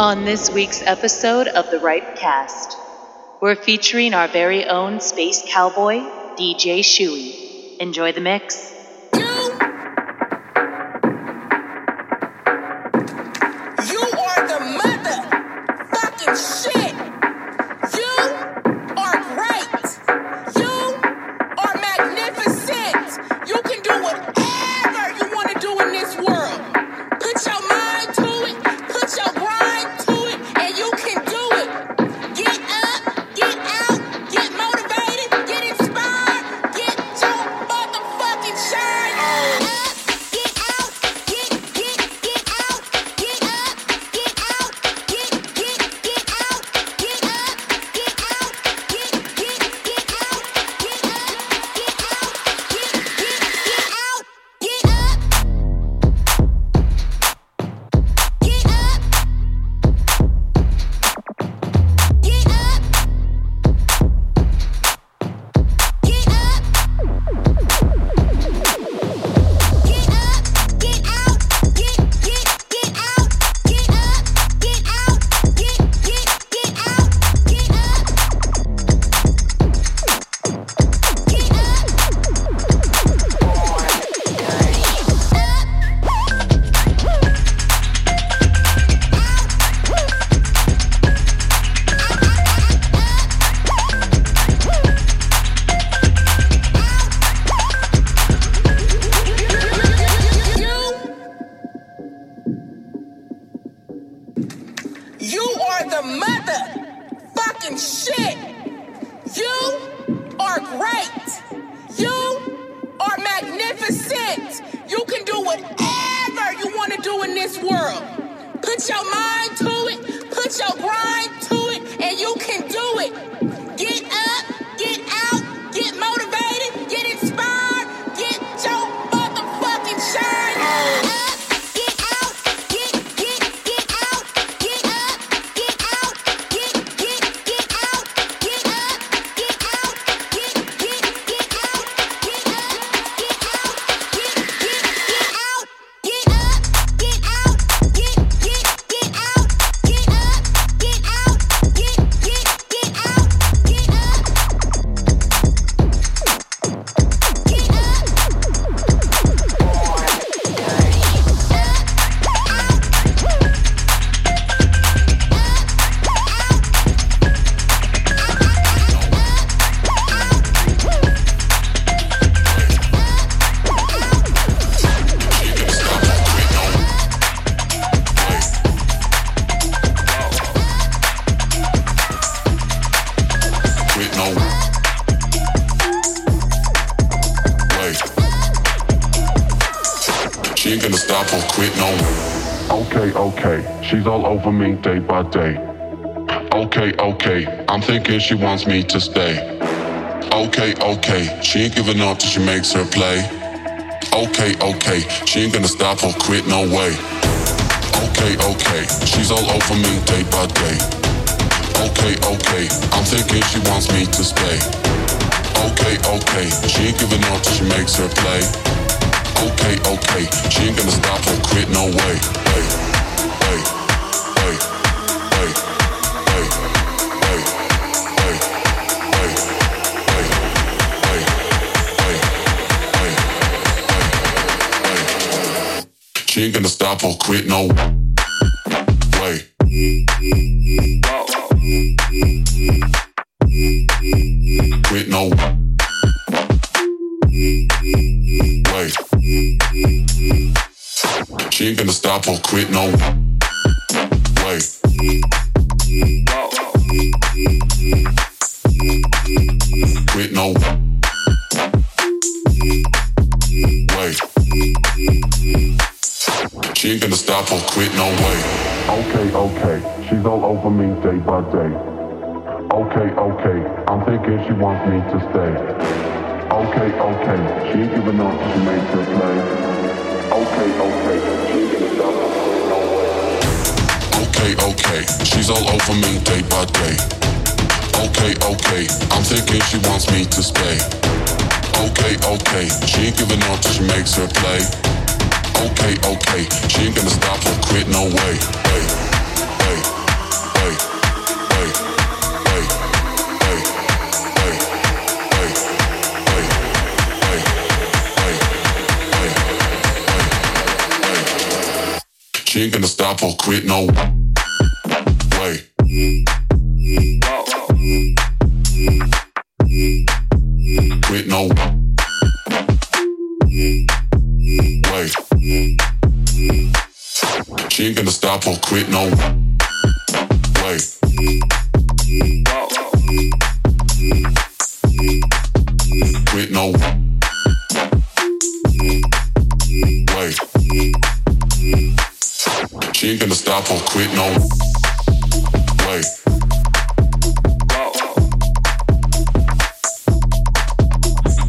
On this week's episode of the Ripe Cast, we're featuring our very own space cowboy, DJ Shuey. Enjoy the mix. She's all over me day by day. Okay, okay, I'm thinking she wants me to stay. Okay, okay, she ain't giving up till she makes her play. Okay, okay, she ain't gonna stop or quit no way. Okay, okay, she's all over me day by day. Okay, okay, I'm thinking she wants me to stay. Okay, okay, she ain't giving up till she makes her play. Okay, okay, she ain't gonna stop or quit no way. Hey, ain't gonna stop or quit no way. Quit no way. She ain't gonna stop or quit no she's all over me day by day. Okay, okay, I'm thinking she wants me to stay. Okay, okay, she ain't giving up she makes her play. Okay, okay, she ain't gonna stop. Okay, okay, she's all over me day by day. Okay, okay, I'm thinking she wants me to stay. Okay, okay, she ain't giving up till she makes her play. Okay, okay, she ain't gonna stop or quit no way. Hey. Ain't gonna stop or quit, no way. Quit, no way. She ain't gonna stop or quit, no quit, no way.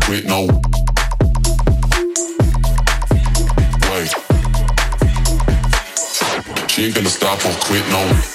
Quit, no way. She ain't gonna stop or quit, no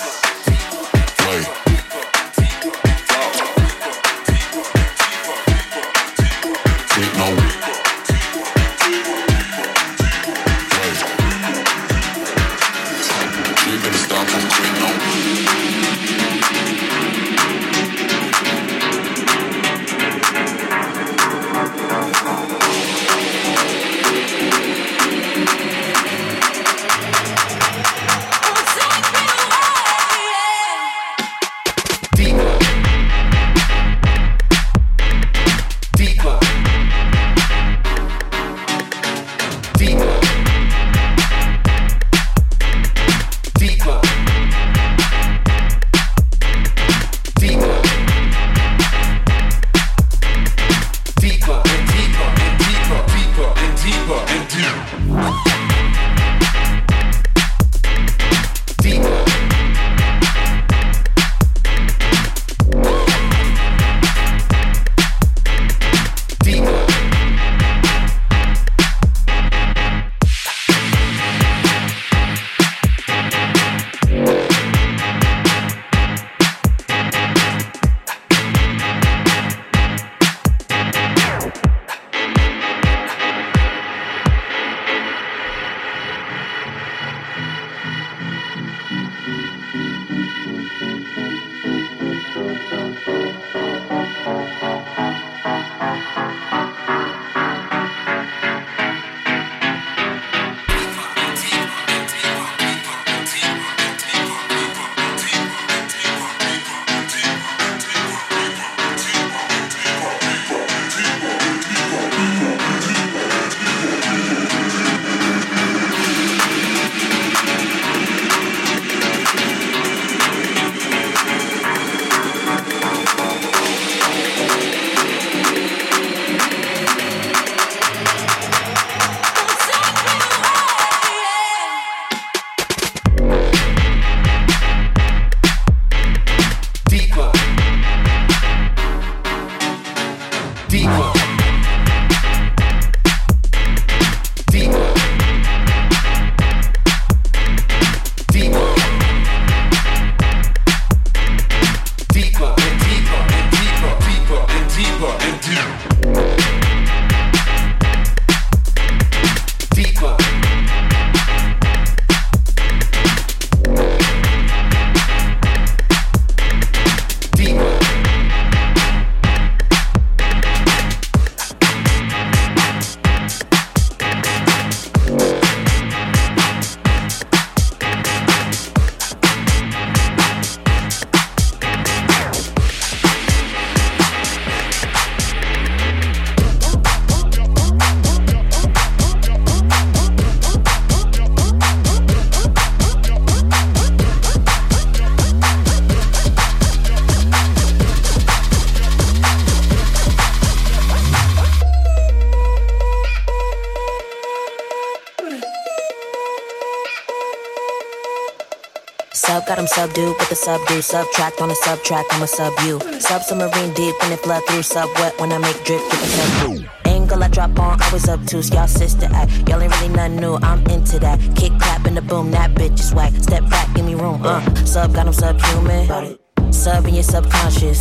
subdue. Subtract on a subtract, I'm a sub you. Sub submarine deep when it flood through. Sub wet when I make drip, get the sub Angle I drop on, always up to y'all sister act. Y'all ain't really nothing new, I'm into that. Kick clap in the boom, that bitch is whack. Step back, give me room, uh. Sub got him subhuman. Sub in your subconscious.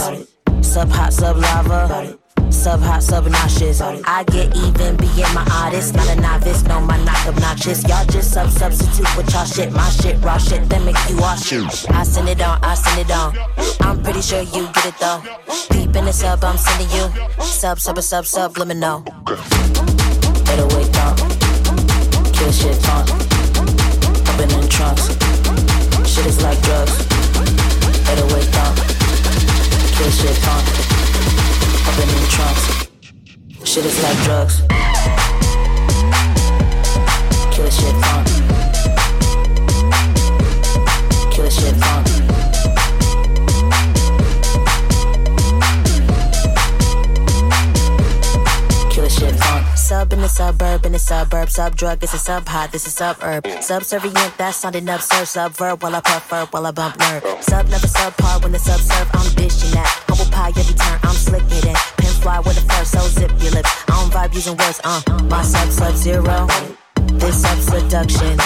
Sub hot, sub lava. Sub hot, sub nauseous. I get even being my artist. Not a novice, no, my knock obnoxious. Y'all just sub substitute with y'all shit. My shit, raw shit, that make you wash it. I send it on, I send it on. I'm pretty sure you get it though. Deep in the sub, I'm sending you. Sub, sub, sub, subliminal. Better wake up. Kill shit, fun. I've been in trunks. Shit is like drugs. Better wake up. Kill shit, fun been in trance. Shit is like drugs. Kill shit fun. Kill shit fun. Sub in the suburb, in the suburb. Sub drug, it's a sub hot, this is suburb. Subservient, that's sounding absurd. Subverb while I puff prefer, while I bump nerve. Sub never subpar when the sub serve, I'm dishing that. Humble pie every turn, I'm slicking it. Pin fly with a first, so zip your lips. I don't vibe using words, uh. My sub sub zero. This sub seduction.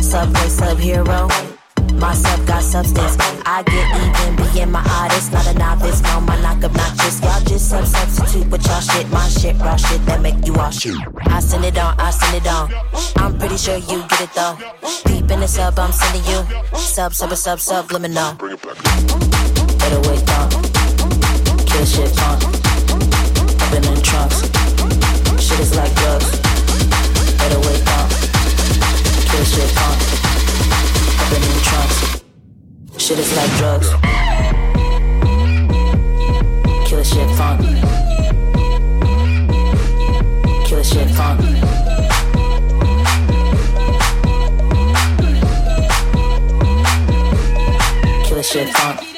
Subway sub hero. My sub got substance. I get even being my artist, not a novice. No, my knock obnoxious. Y'all just sub substitute with y'all shit. My shit, raw shit that make you all shoot. I send it on, I send it on. I'm pretty sure you get it though. Deep in the sub, I'm sending you. Sub, sub, sub, sub subliminal. Bring it back. Better wake up. Kill shit fun. I've been in trunks. Shit is like drugs. Better wake up. Kill shit fun Shit is like drugs. Killer shit fun. Killer shit fun. Killer shit fun.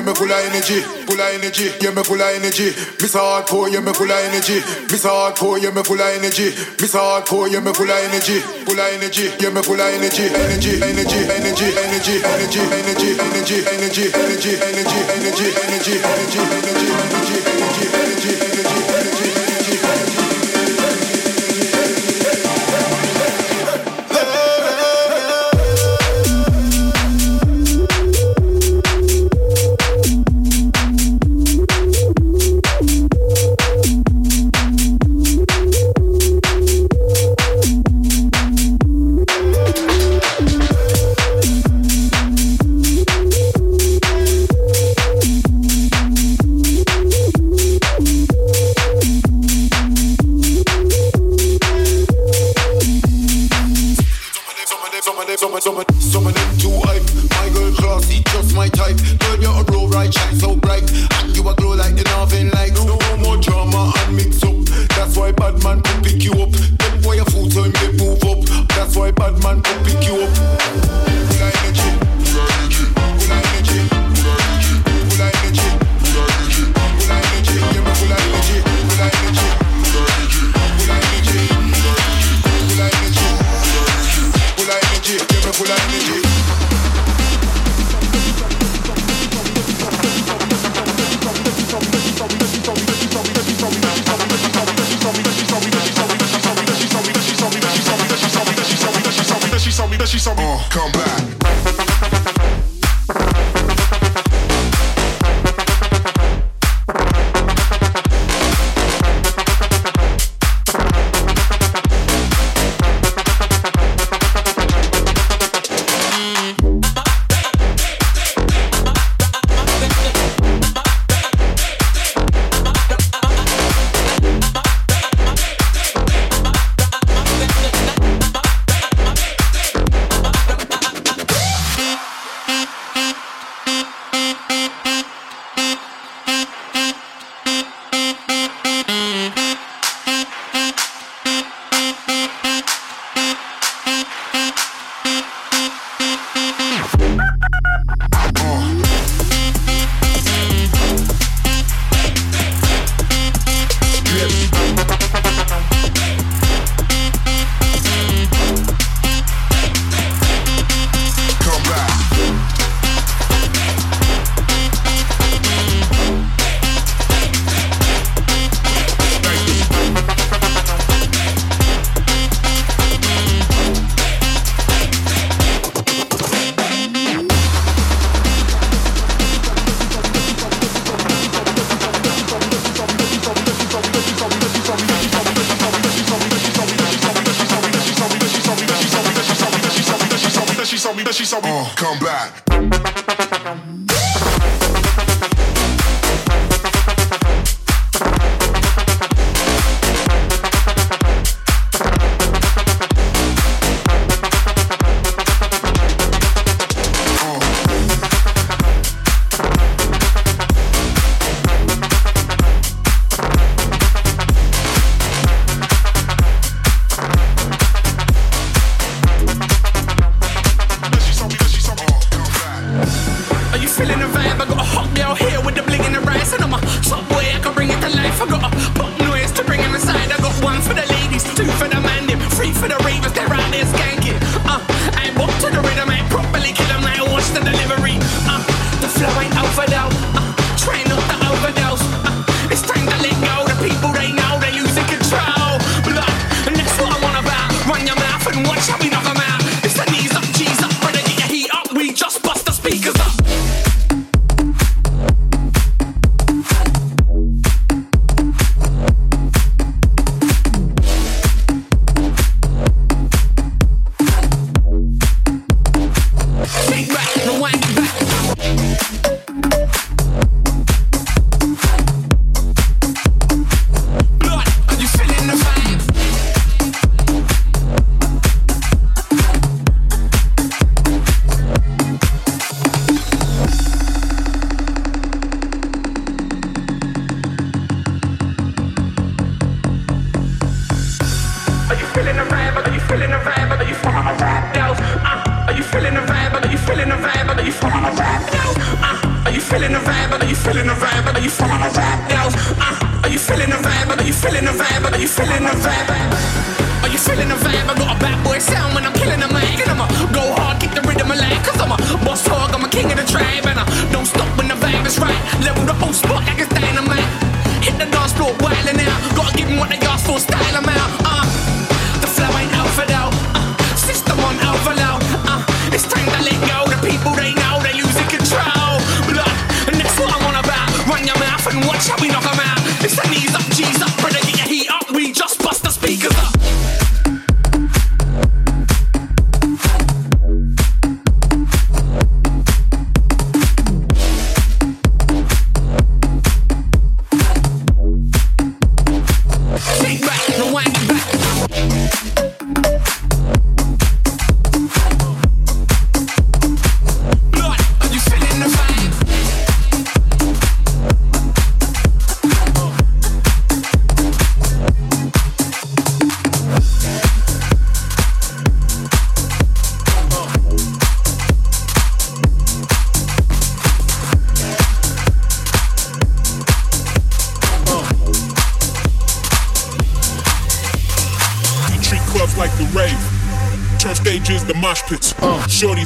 Yeah, me full of energy. Full of energy, yeah, me full of energy. Miss hardcore, yeah, me full of energy. Miss hardcore, yeah, me full of energy. Miss hardcore, yeah, me full of energy. Full of energy, yeah, me full of. Energy, energy, energy, energy, energy, energy, energy, energy, energy, energy, energy, energy, energy, energy, energy, energy, energy, energy,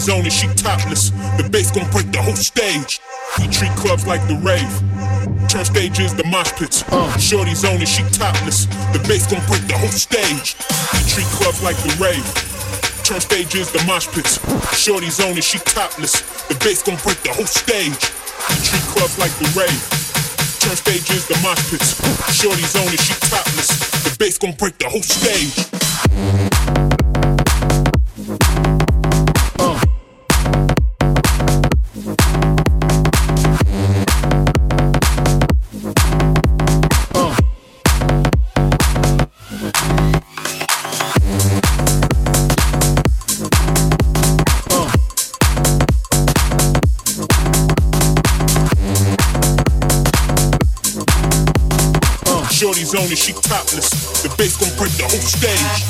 Shorty's on she topless. The bass gon' break the whole stage. We treat clubs like the rave. Turn stage is the mosh pits. Uh, Shorty's on it, she topless. The bass gon' break the whole stage. We treat clubs like the rave. Turn stage is the mosh pits. Shorty's on it, she topless. The bass gon' break the whole stage. We treat clubs like the rave. Turn stage is the mosh pits. Shorty's on it, she topless. The bass gon' break the whole stage. On it, she topless. The bass gon' break the whole stage.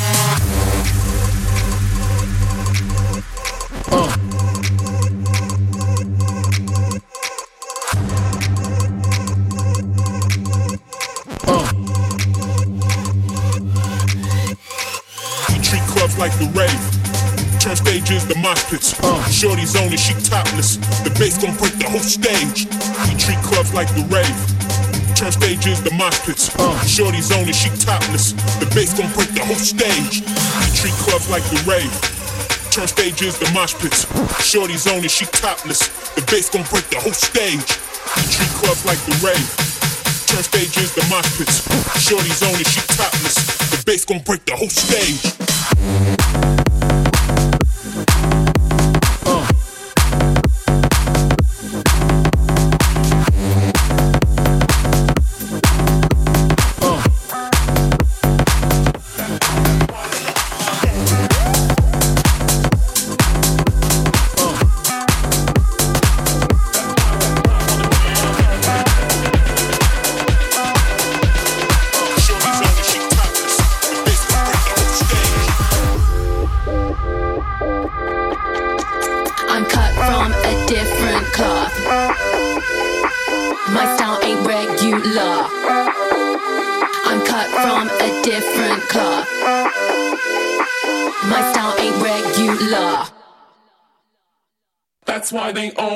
Uh. Uh. We treat clubs like the rave. Turn stages the mosh pits. Uh. Shorty's on it, she topless. The bass gon' break the whole stage. We treat clubs like the rave. Turn stage is the mosh pits. Uh. Shorty's on it, she topless. The bass gon' break the whole stage. We treat clubs like the rave. Turn stage is the mosh pits. Shorty's on it, she topless. The bass gon' break the whole stage. We treat clubs like the rave. Turn stage is the mosh pits. Shorty's on it, she topless. The bass gon' break the whole stage.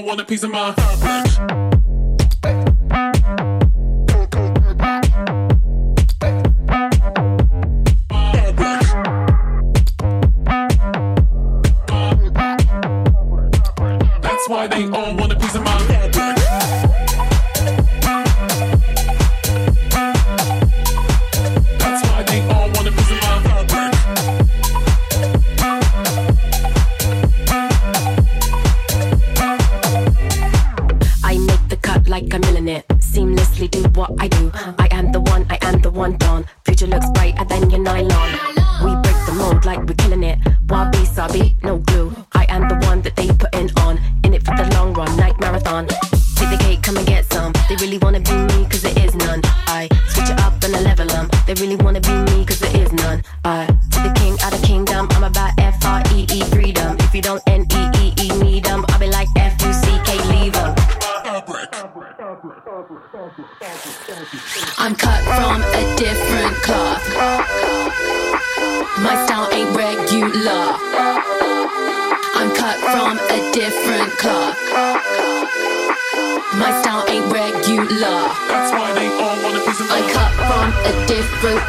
Want a piece of my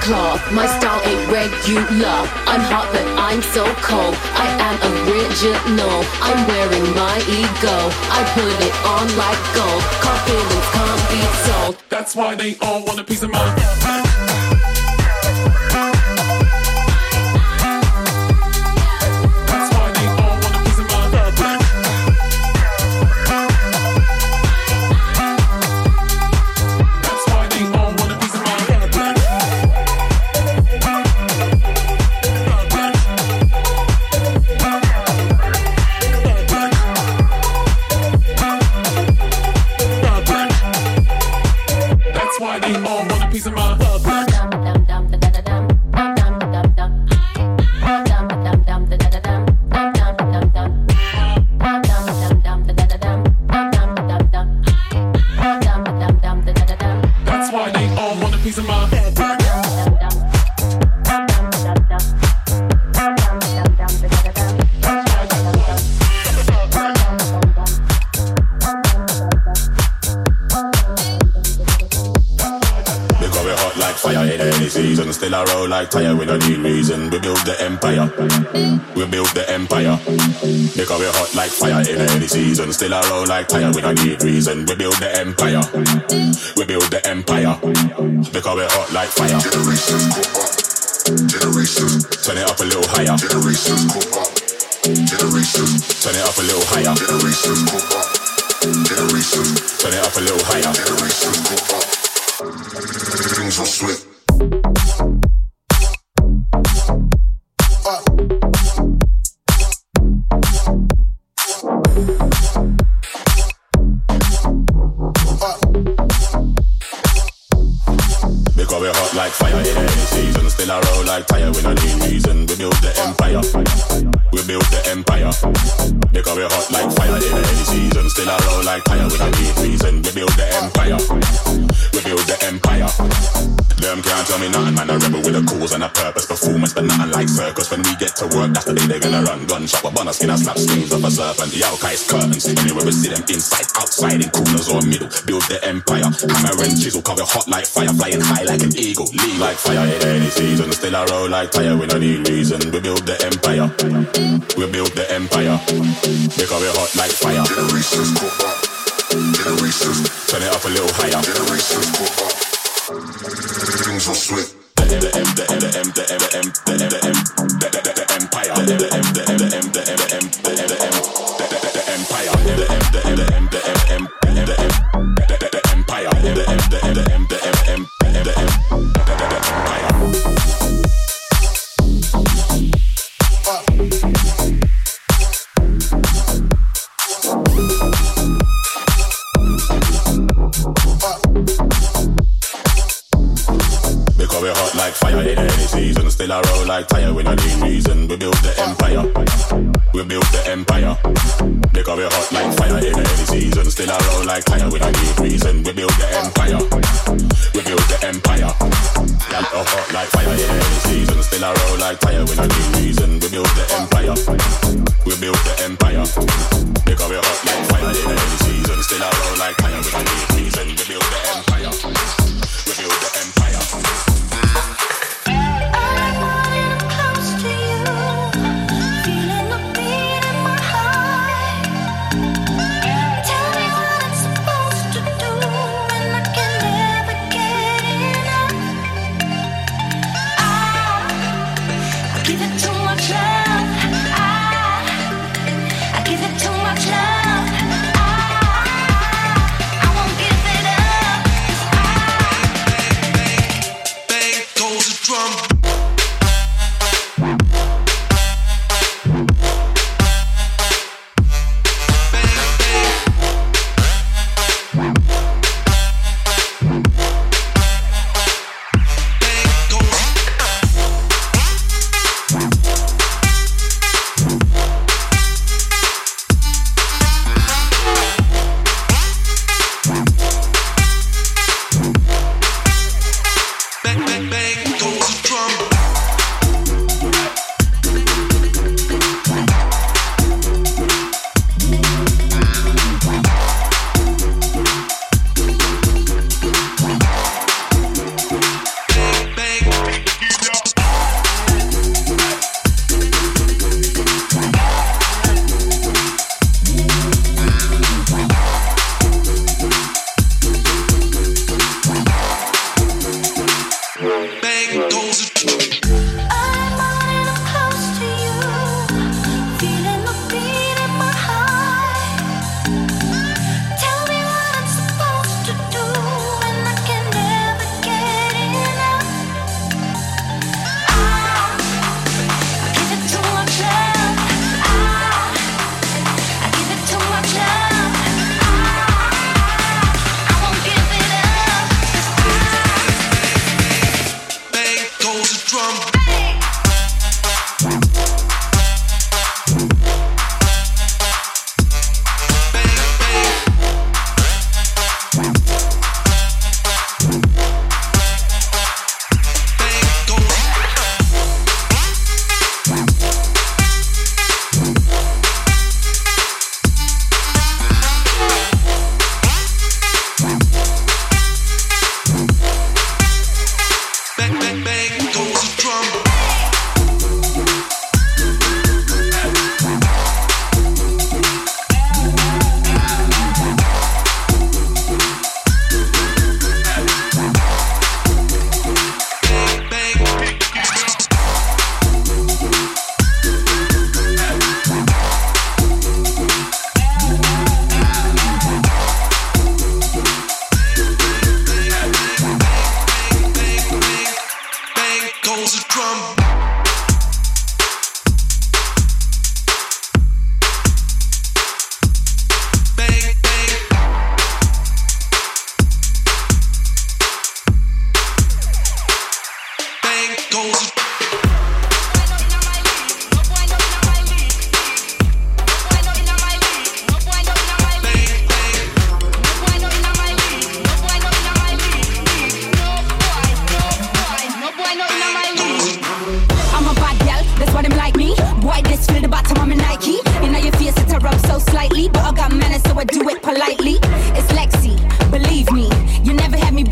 cloth. My style ain't regular. I'm hot, but I'm so cold. I am original. I'm wearing my ego. I put it on like gold. Confidence can't be sold. That's why they all want a piece of my like tire, we don't need reason. We build the empire. We build the empire. Because we're hot like fire in any season. Still a roll like tire, we don't need reason. We build the empire. We build the empire. Because we're hot like fire. Generations go up. Generations. Turn it up a little higher. Generations go up. Generations. Turn it up a little higher. Generations go up. Generations. Turn it up a little higher. Generations go up. Things are swift. But nothing like circus. When we get to work, that's the day they're gonna run. Gunshot, with bonus, skin, I slap strings of a serpent. The outcast curtains. Anywhere we see them inside, outside, in corners or middle. Build the empire. Hammer and chisel, cover hot like fire, flying high like an eagle. Lean like fire in any season. Still a roll like tire, we don't need reason. We build the empire. We build the empire. Because we hot like fire. Generations go up. Generations. Turn it up a little higher. Generations go up. Things are swift empire. Still a roll like tire, we don't need reason. We build the empire. We build the empire. Because we hot like fire in any season. Still a roll like tire, we don't need reason. We build the empire. We build the empire. Yeah, we hot like fire in any season. Still a roll like tire, we don't need reason. We build the empire. We build the empire. Because we hot like fire in any season. Still a roll like tire, we don't need reason. We build the empire.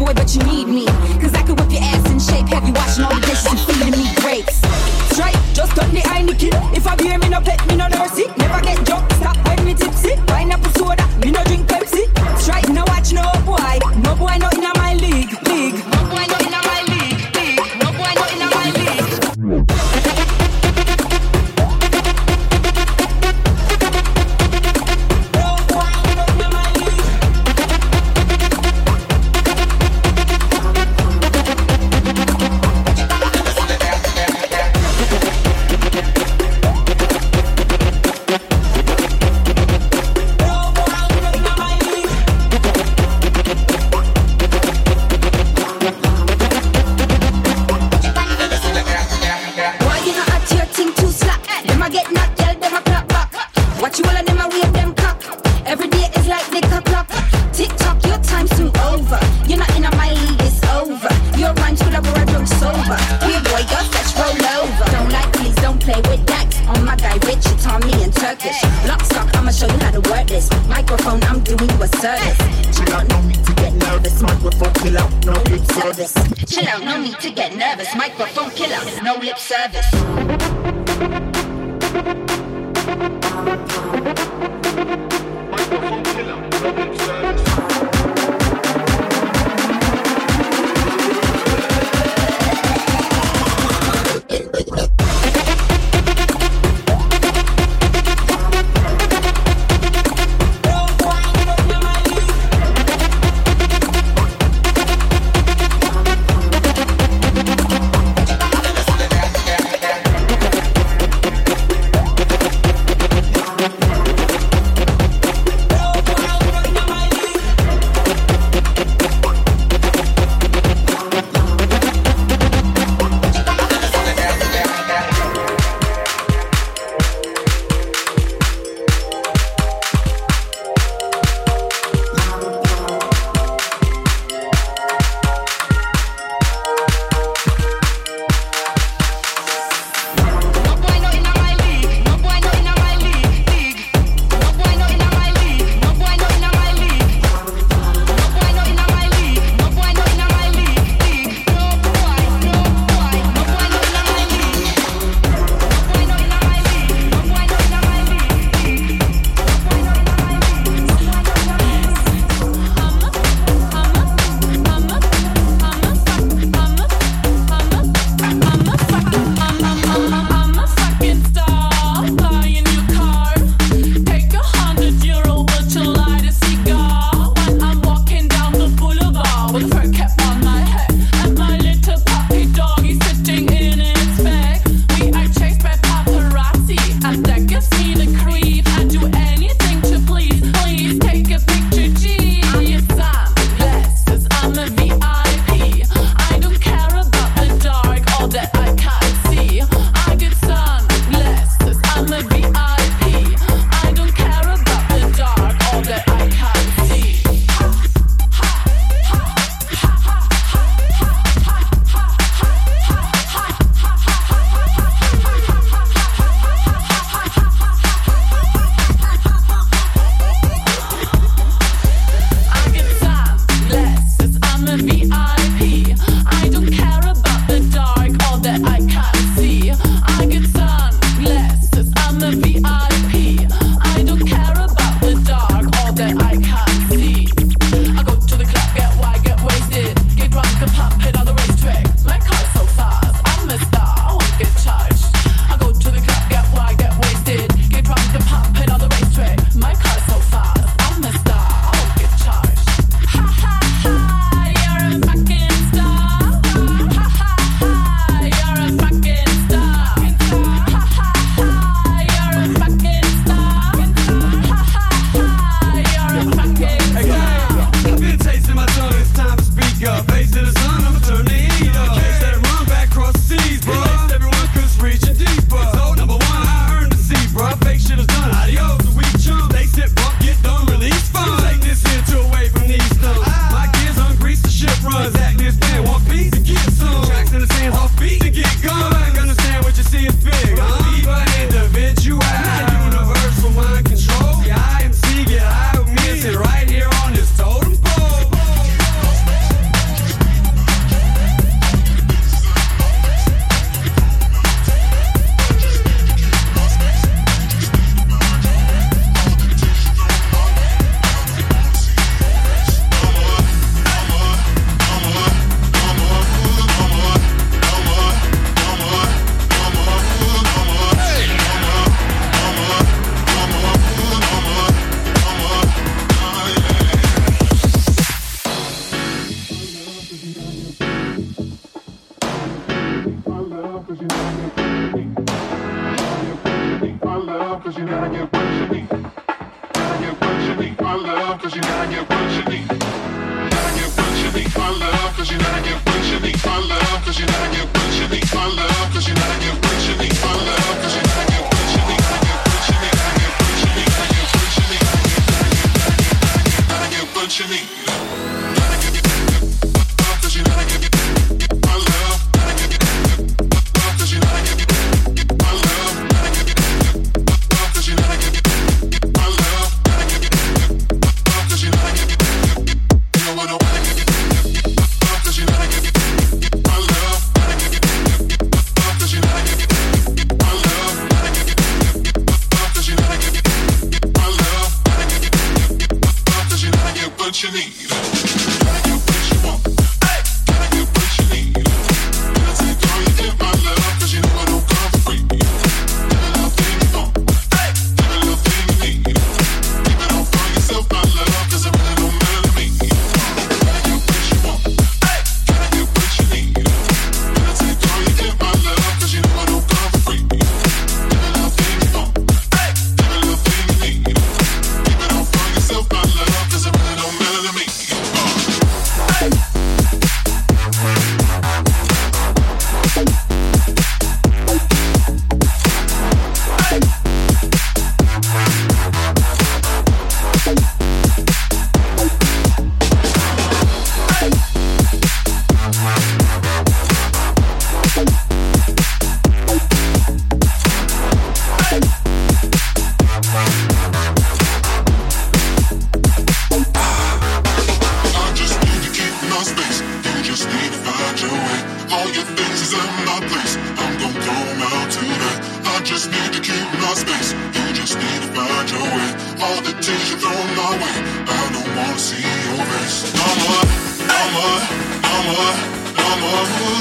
Boy, but you need me.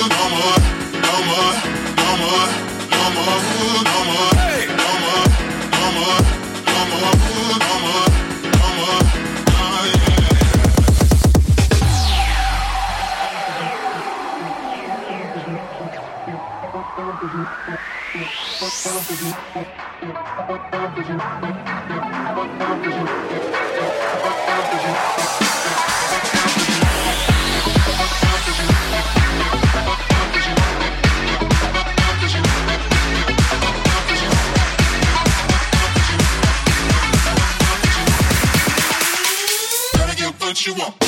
I'm not going to do it. I'm not going to do it. I'm not going to do it. Need.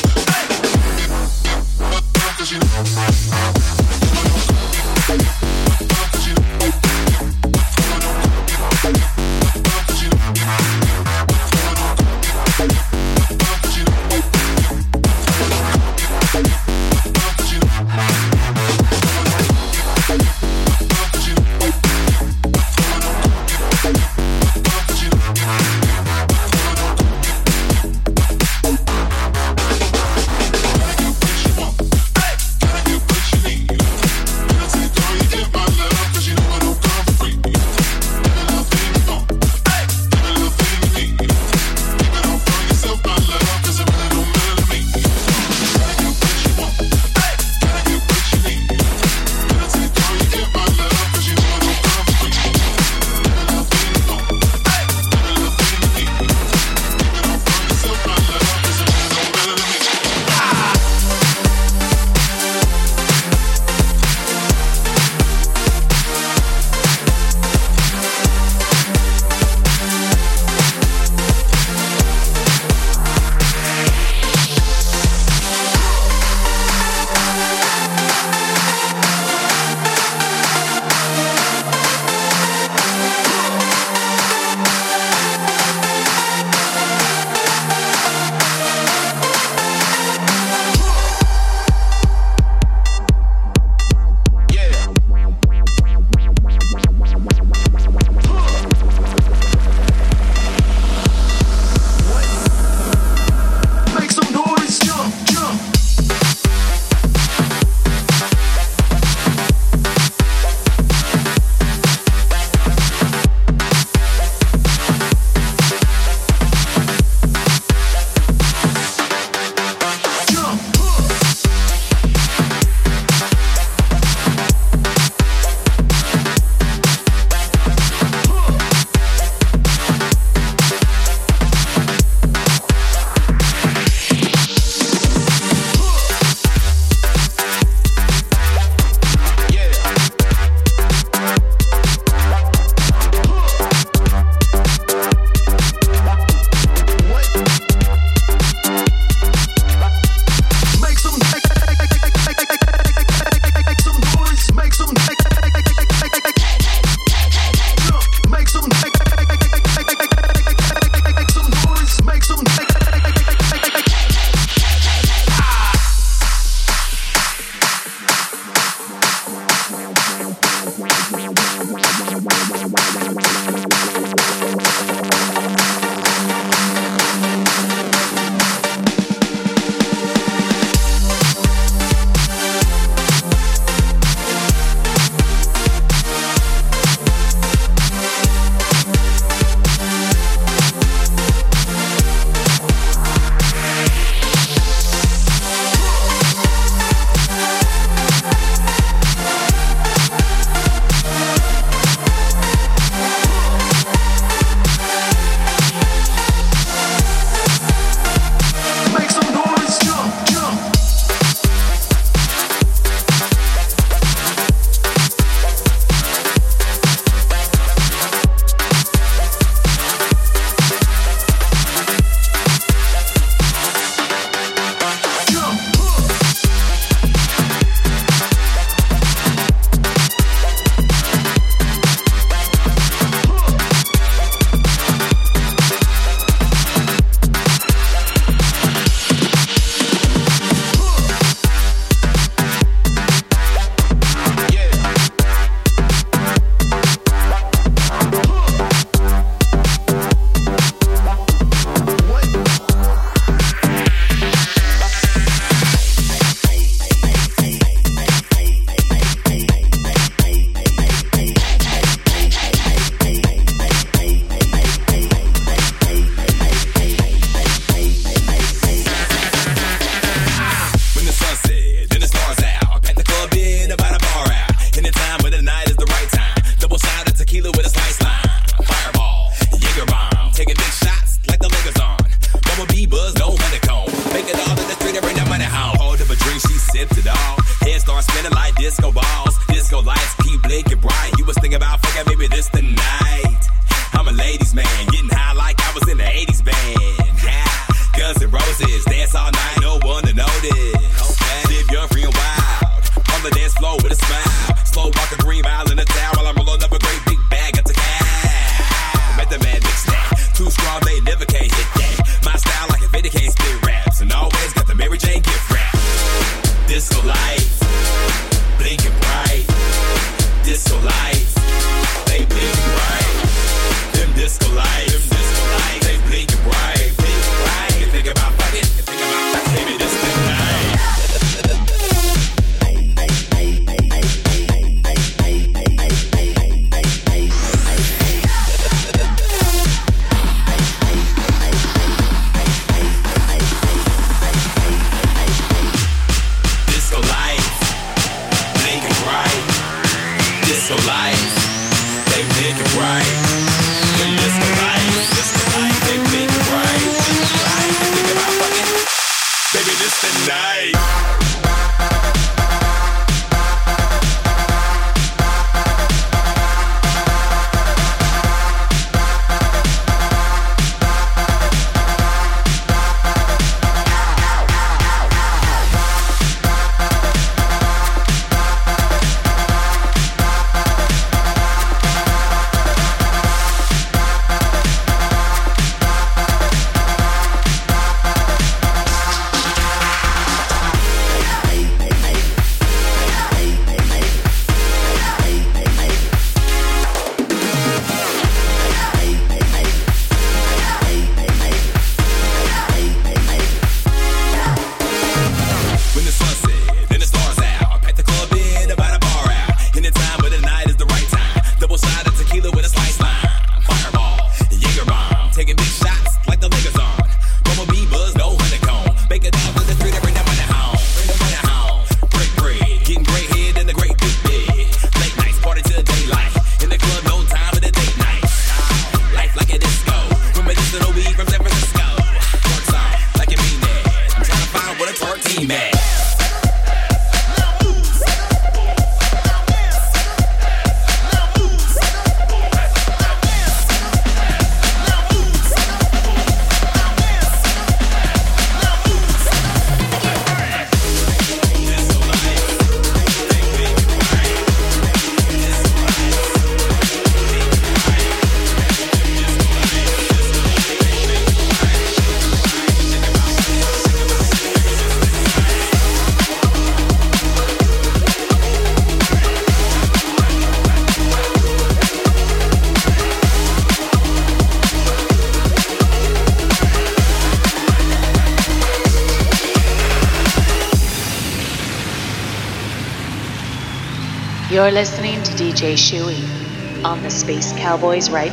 DJ Shuey on the Space Cowboys Right